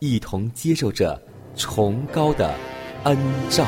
一同接受着崇高的恩照。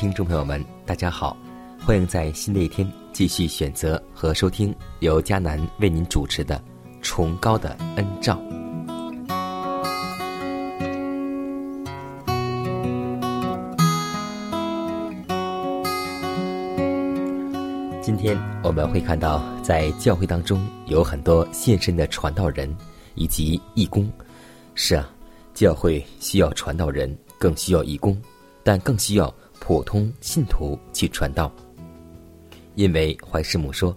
听众朋友们，大家好，欢迎在新的一天继续选择和收听由迦南为您主持的《崇高的恩照》。今天我们会看到，在教会当中有很多现身的传道人以及义工。是啊，教会需要传道人，更需要义工，但更需要普通信徒去传道。因为怀师母说，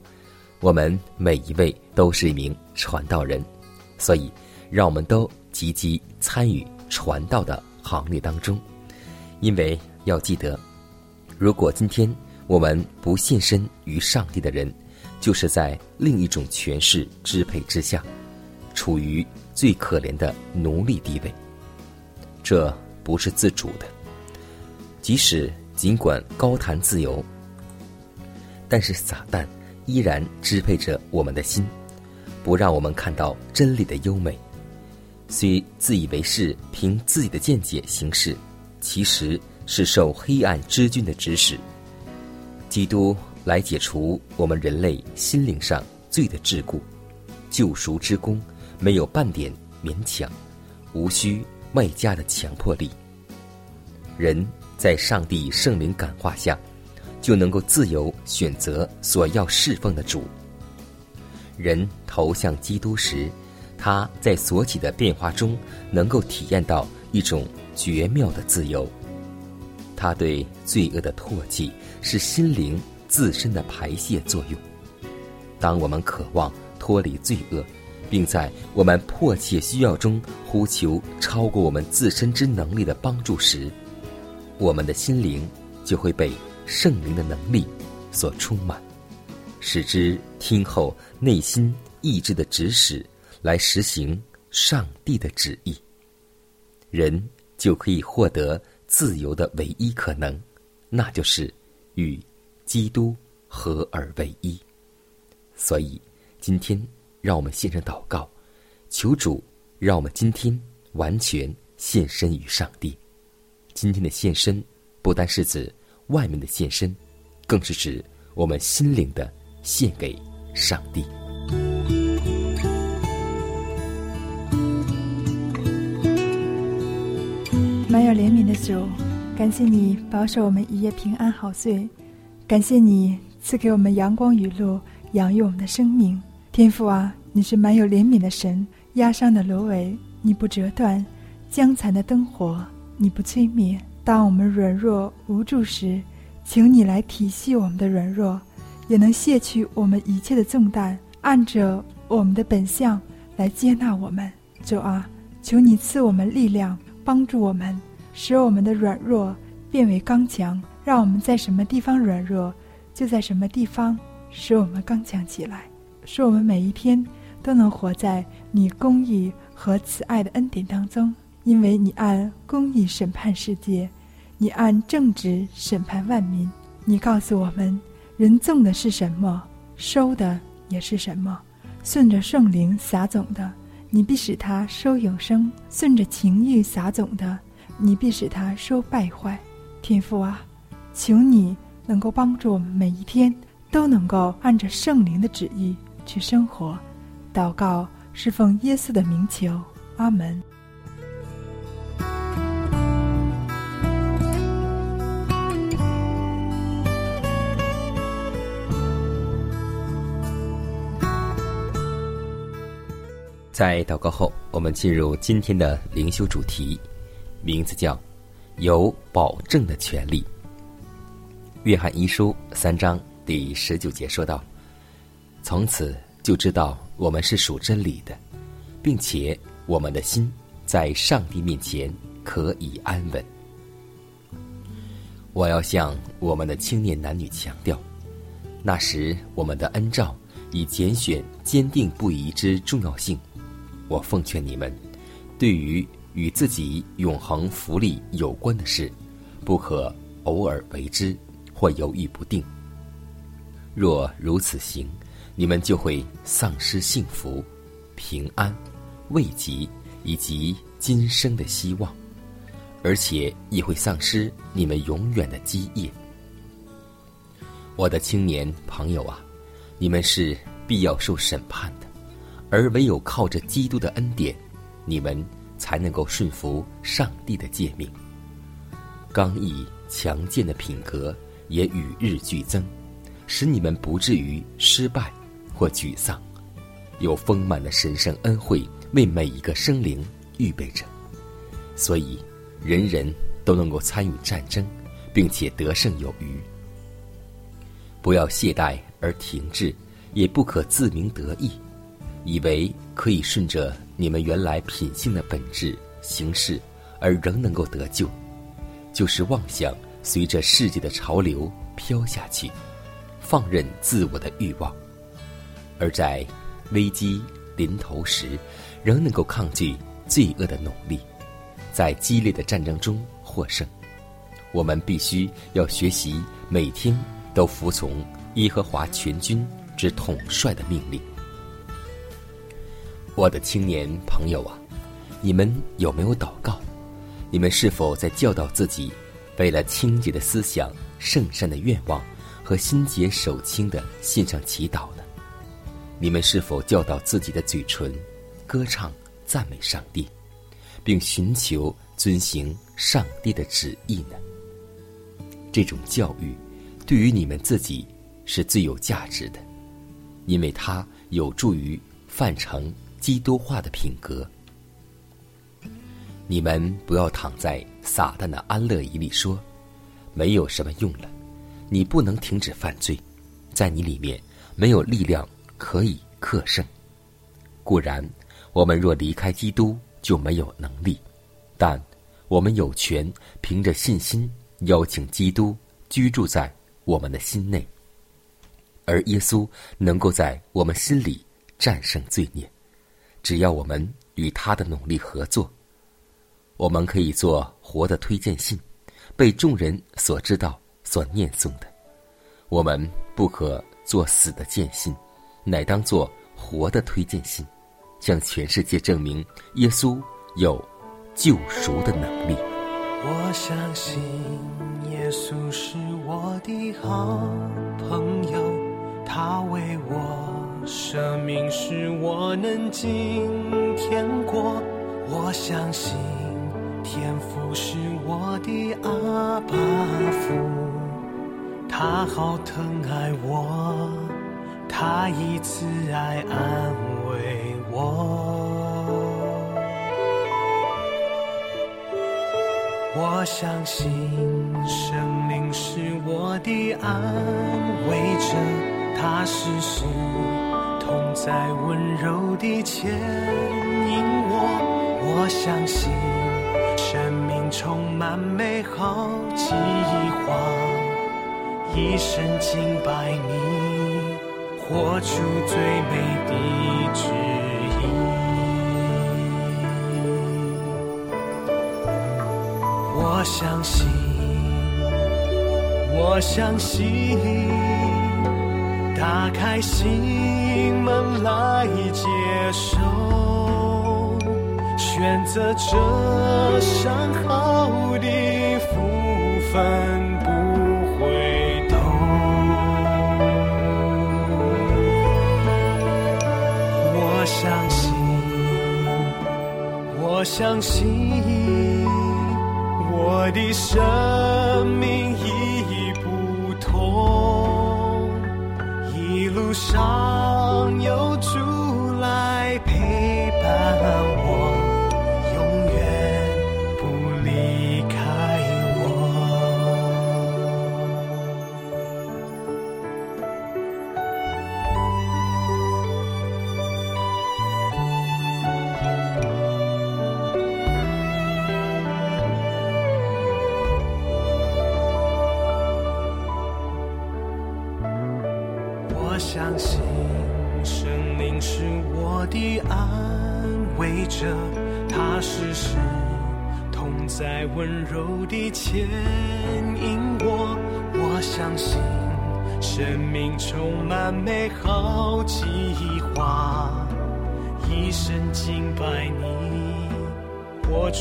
我们每一位都是一名传道人，所以让我们都积极参与传道的行列当中。因为要记得，如果今天我们不献身于上帝的人，就是在另一种权势支配之下，处于最可怜的奴隶地位。这不是自主的。即使尽管高谈自由，但是撒旦依然支配着我们的心，不让我们看到真理的优美。虽自以为是凭自己的见解行事，其实是受黑暗之君的指使。基督来解除我们人类心灵上罪的桎梏，救赎之功没有半点勉强，无需外加的强迫力。人在上帝圣灵感化下，就能够自由选择所要侍奉的主。人投向基督时，他在所起的变化中，能够体验到一种绝妙的自由。他对罪恶的唾弃是心灵自身的排泄作用。当我们渴望脱离罪恶，并在我们迫切需要中呼求超过我们自身之能力的帮助时，我们的心灵就会被圣灵的能力所充满，使之听候内心意志的指使，来实行上帝的旨意。人就可以获得自由的唯一可能，那就是与基督合而为一。所以，今天让我们献上祷告，求主让我们今天完全献身于上帝。今天的献身，不单是指外面的献身，更是指我们心灵的献给上帝。满有怜悯的主，感谢你保守我们一夜平安好睡，感谢你赐给我们阳光雨露，养育我们的生命。天父啊，你是满有怜悯的神，压伤的芦苇你不折断，将残的灯火你不催眠。当我们软弱无助时，请你来体恤我们的软弱，也能卸去我们一切的重担，按着我们的本相来接纳我们。主啊，求你赐我们力量，帮助我们，使我们的软弱变为刚强。让我们在什么地方软弱，就在什么地方，使我们刚强起来，使我们每一天都能活在你公义和慈爱的恩典当中。因为你按公义审判世界，你按正直审判万民。你告诉我们，人种的是什么，收的也是什么。顺着圣灵撒种的，你必使他收永生；顺着情欲撒种的，你必使他收败坏。天父啊，求你能够帮助我们每一天都能够按着圣灵的旨意去生活。祷告是奉耶稣的名求，阿门。在祷告后，我们进入今天的灵修主题，名字叫“有保证的权利”。约翰一书三章第十九节说道：“从此就知道我们是属真理的，并且我们的心在上帝面前可以安稳。”我要向我们的青年男女强调，那时我们的恩照以拣选坚定不移之重要性。我奉劝你们，对于与自己永恒福利有关的事，不可偶尔为之或犹豫不定。若如此行，你们就会丧失幸福、平安、慰藉以及今生的希望，而且也会丧失你们永远的基业。我的青年朋友啊，你们是必要受审判的。而唯有靠着基督的恩典，你们才能够顺服上帝的诫命。刚毅强健的品格也与日俱增，使你们不至于失败或沮丧。有丰满的神圣恩惠为每一个生灵预备着，所以人人都能够参与战争，并且得胜有余。不要懈怠而停滞，也不可自鸣得意。以为可以顺着你们原来品性的本质行事，而仍能够得救，就是妄想随着世界的潮流飘下去，放任自我的欲望，而在危机临头时，仍能够抗拒罪恶的努力，在激烈的战争中获胜。我们必须要学习每天都服从耶和华全军之统帅的命令。我的青年朋友啊，你们有没有祷告？你们是否在教导自己，为了清洁的思想、圣善的愿望和心洁手清的献上祈祷呢？你们是否教导自己的嘴唇，歌唱赞美上帝，并寻求遵行上帝的旨意呢？这种教育，对于你们自己是最有价值的，因为它有助于范成。基督化的品格，你们不要躺在撒旦的安乐椅里说，没有什么用了。你不能停止犯罪，在你里面没有力量可以克胜。固然，我们若离开基督就没有能力，但我们有权凭着信心邀请基督居住在我们的心内，而耶稣能够在我们心里战胜罪孽。只要我们与他的努力合作，我们可以做活的推荐信，被众人所知道、所念诵的。我们不可做死的荐信，乃当做活的推荐信，向全世界证明耶稣有救赎的能力。我相信耶稣是我的好朋友，他为我。生命是我能今天过，我相信天父是我的阿爸父，他好疼爱我，他以慈爱安慰我。我相信生命是我的安慰者，他时时。风在温柔地牵引我，我相信生命充满美好计划，一生敬拜你，活出最美的旨意。我相信，我相信，打开心门来接受，选择这上好的福分。我相信我的生命路上有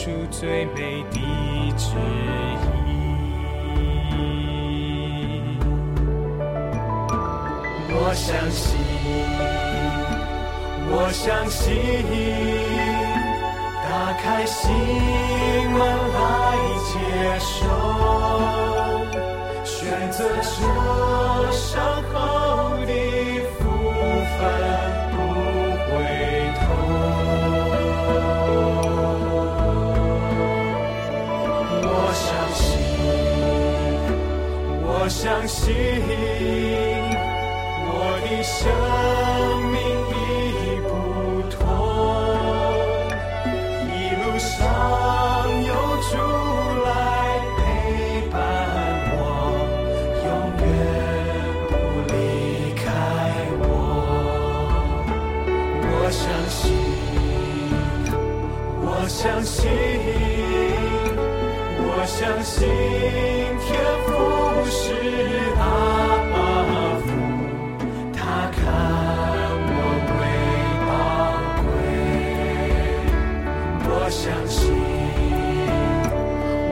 出最美的旨意。我相信，我相信。打开心门来接受，选择这伤口我相信我的生命已不同一路上有主来陪伴我永远不离开我我相信我相信。相信天父是阿爸父，他看我为宝贵。我相信，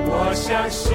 我相信，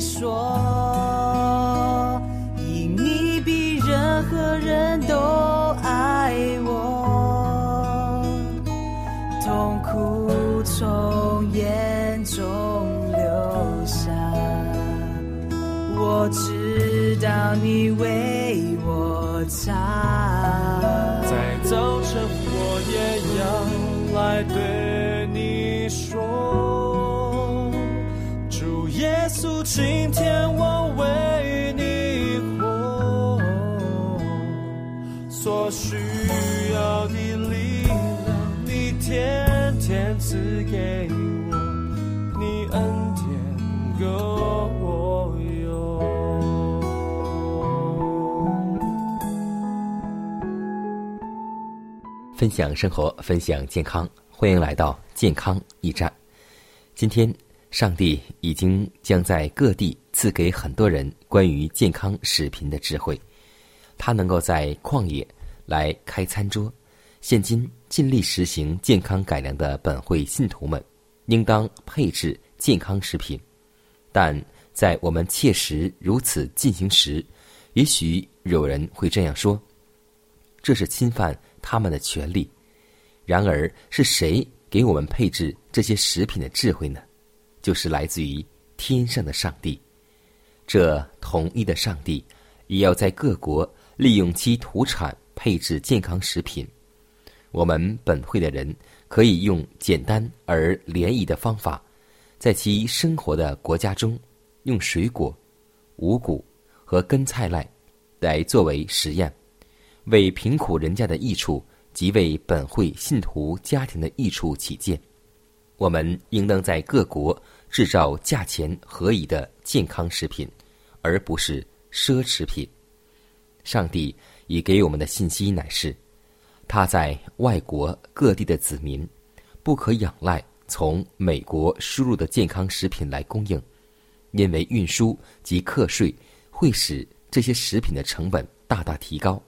说，因你比任何人都爱我，痛苦从眼中流下，我知道你为我擦。今天我为你活，所需要的力量，你天天赐给我，你恩典够我用。分享生活，分享健康，欢迎来到健康驿站。今天，上帝已经将在各地赐给很多人关于健康食品的智慧。他能够在旷野来开餐桌。现今尽力实行健康改良的本会信徒们，应当配置健康食品。但在我们切实如此进行时，也许有人会这样说：这是侵犯他们的权利。然而，是谁给我们配置这些食品的智慧呢？就是来自于天上的上帝。这统一的上帝，也要在各国利用其土产配置健康食品。我们本会的人可以用简单而联谊的方法，在其生活的国家中，用水果、五谷和根菜类来作为实验，为贫苦人家的益处及为本会信徒家庭的益处起见，我们应当在各国制造价钱合宜的健康食品，而不是奢侈品。上帝已给我们的信息乃是。他在外国各地的子民，不可仰赖从美国输入的健康食品来供应，因为运输及课税会使这些食品的成本大大提高，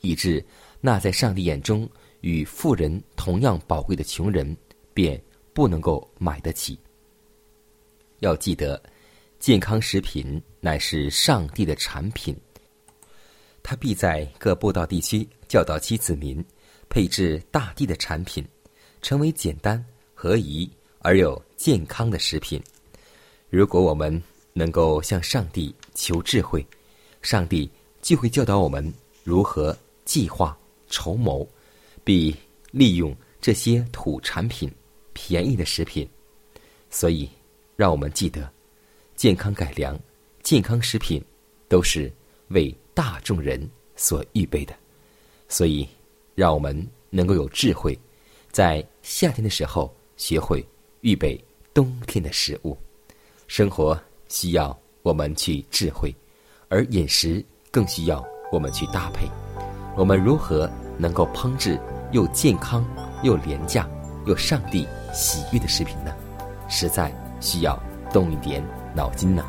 以致那在上帝眼中与富人同样宝贵的穷人，便不能够买得起。要记得，健康食品乃是上帝的产品。他必在各布道地区教导其子民，配置大地的产品，成为简单、合宜而又健康的食品。如果我们能够向上帝求智慧，上帝就会教导我们如何计划、筹谋，并利用这些土产品、便宜的食品。所以，让我们记得，健康改良、健康食品都是为。大众人所预备的，所以让我们能够有智慧，在夏天的时候学会预备冬天的食物。生活需要我们去智慧，而饮食更需要我们去搭配。我们如何能够烹制又健康又廉价又上帝洗浴的视频呢？实在需要动一点脑筋呢。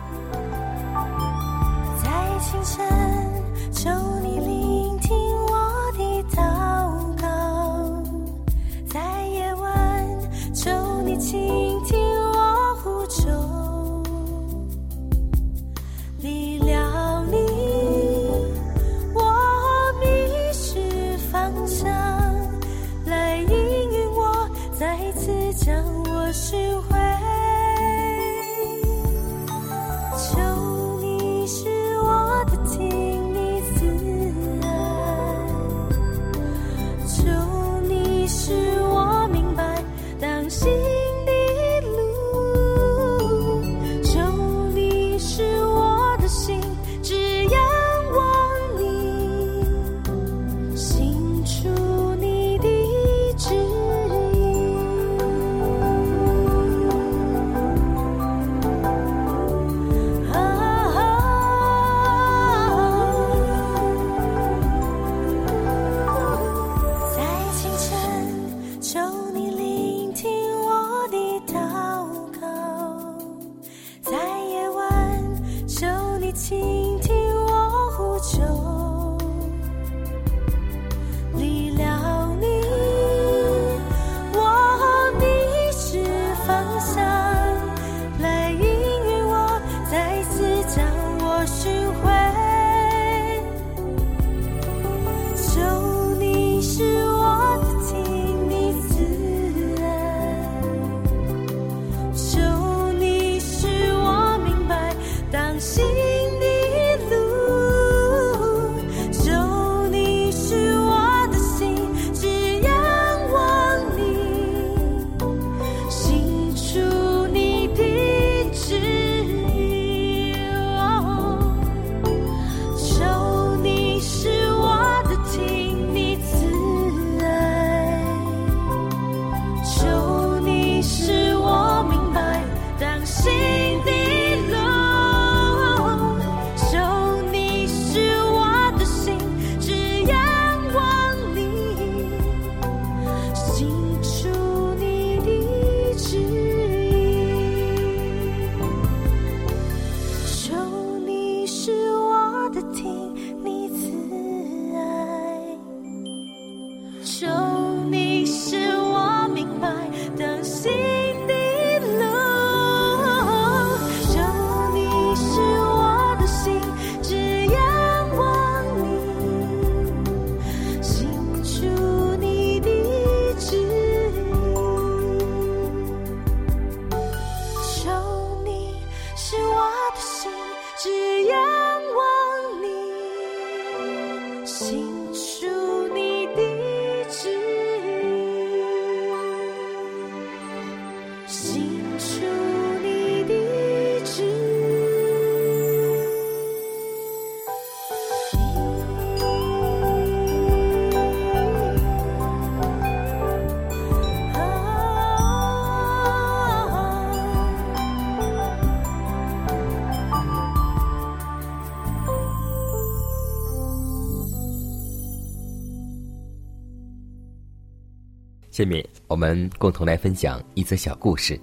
下面我们共同来分享一则小故事，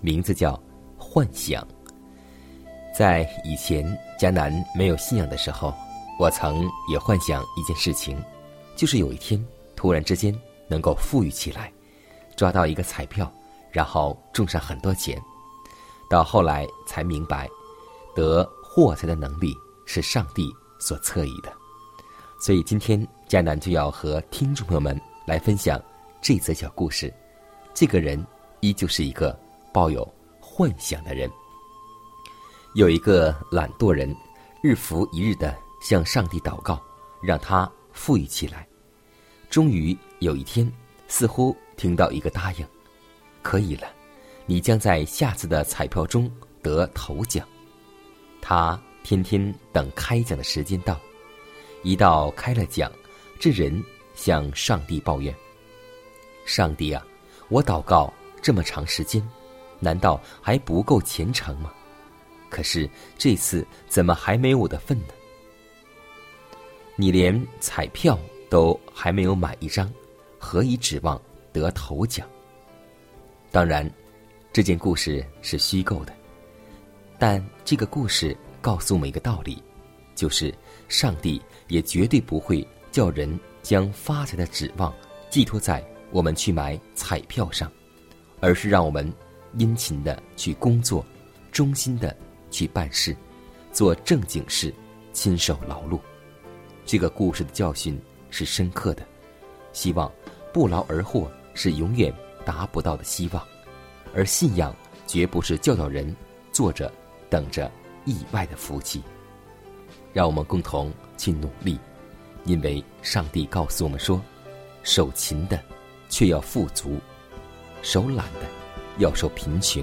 名字叫《幻想》。在以前迦南没有信仰的时候，我曾也幻想一件事情，就是有一天突然之间能够富裕起来，抓到一个彩票，然后中上很多钱。到后来才明白，得获财的能力是上帝所赐予的。所以今天迦南就要和听众朋友们来分享。这则小故事，这个人依旧是一个抱有幻想的人。有一个懒惰人，日复一日的向上帝祷告，让他富裕起来。终于有一天，似乎听到一个答应：“可以了，你将在下次的彩票中得头奖。”他天天等开奖的时间到，一到开了奖，这人向上帝抱怨。上帝啊，我祷告这么长时间，难道还不够虔诚吗？可是这次怎么还没有我的份呢？你连彩票都还没有买一张，何以指望得头奖？当然，这件故事是虚构的，但这个故事告诉我们一个道理，就是上帝也绝对不会叫人将发财的指望寄托在。我们去买彩票上，而是让我们殷勤的去工作，忠心的去办事，做正经事，亲手劳碌。这个故事的教训是深刻的，希望不劳而获是永远达不到的希望，而信仰绝不是教导人坐着等着意外的福气。让我们共同去努力，因为上帝告诉我们说：“守勤的。”却要富足，手懒的要受贫穷。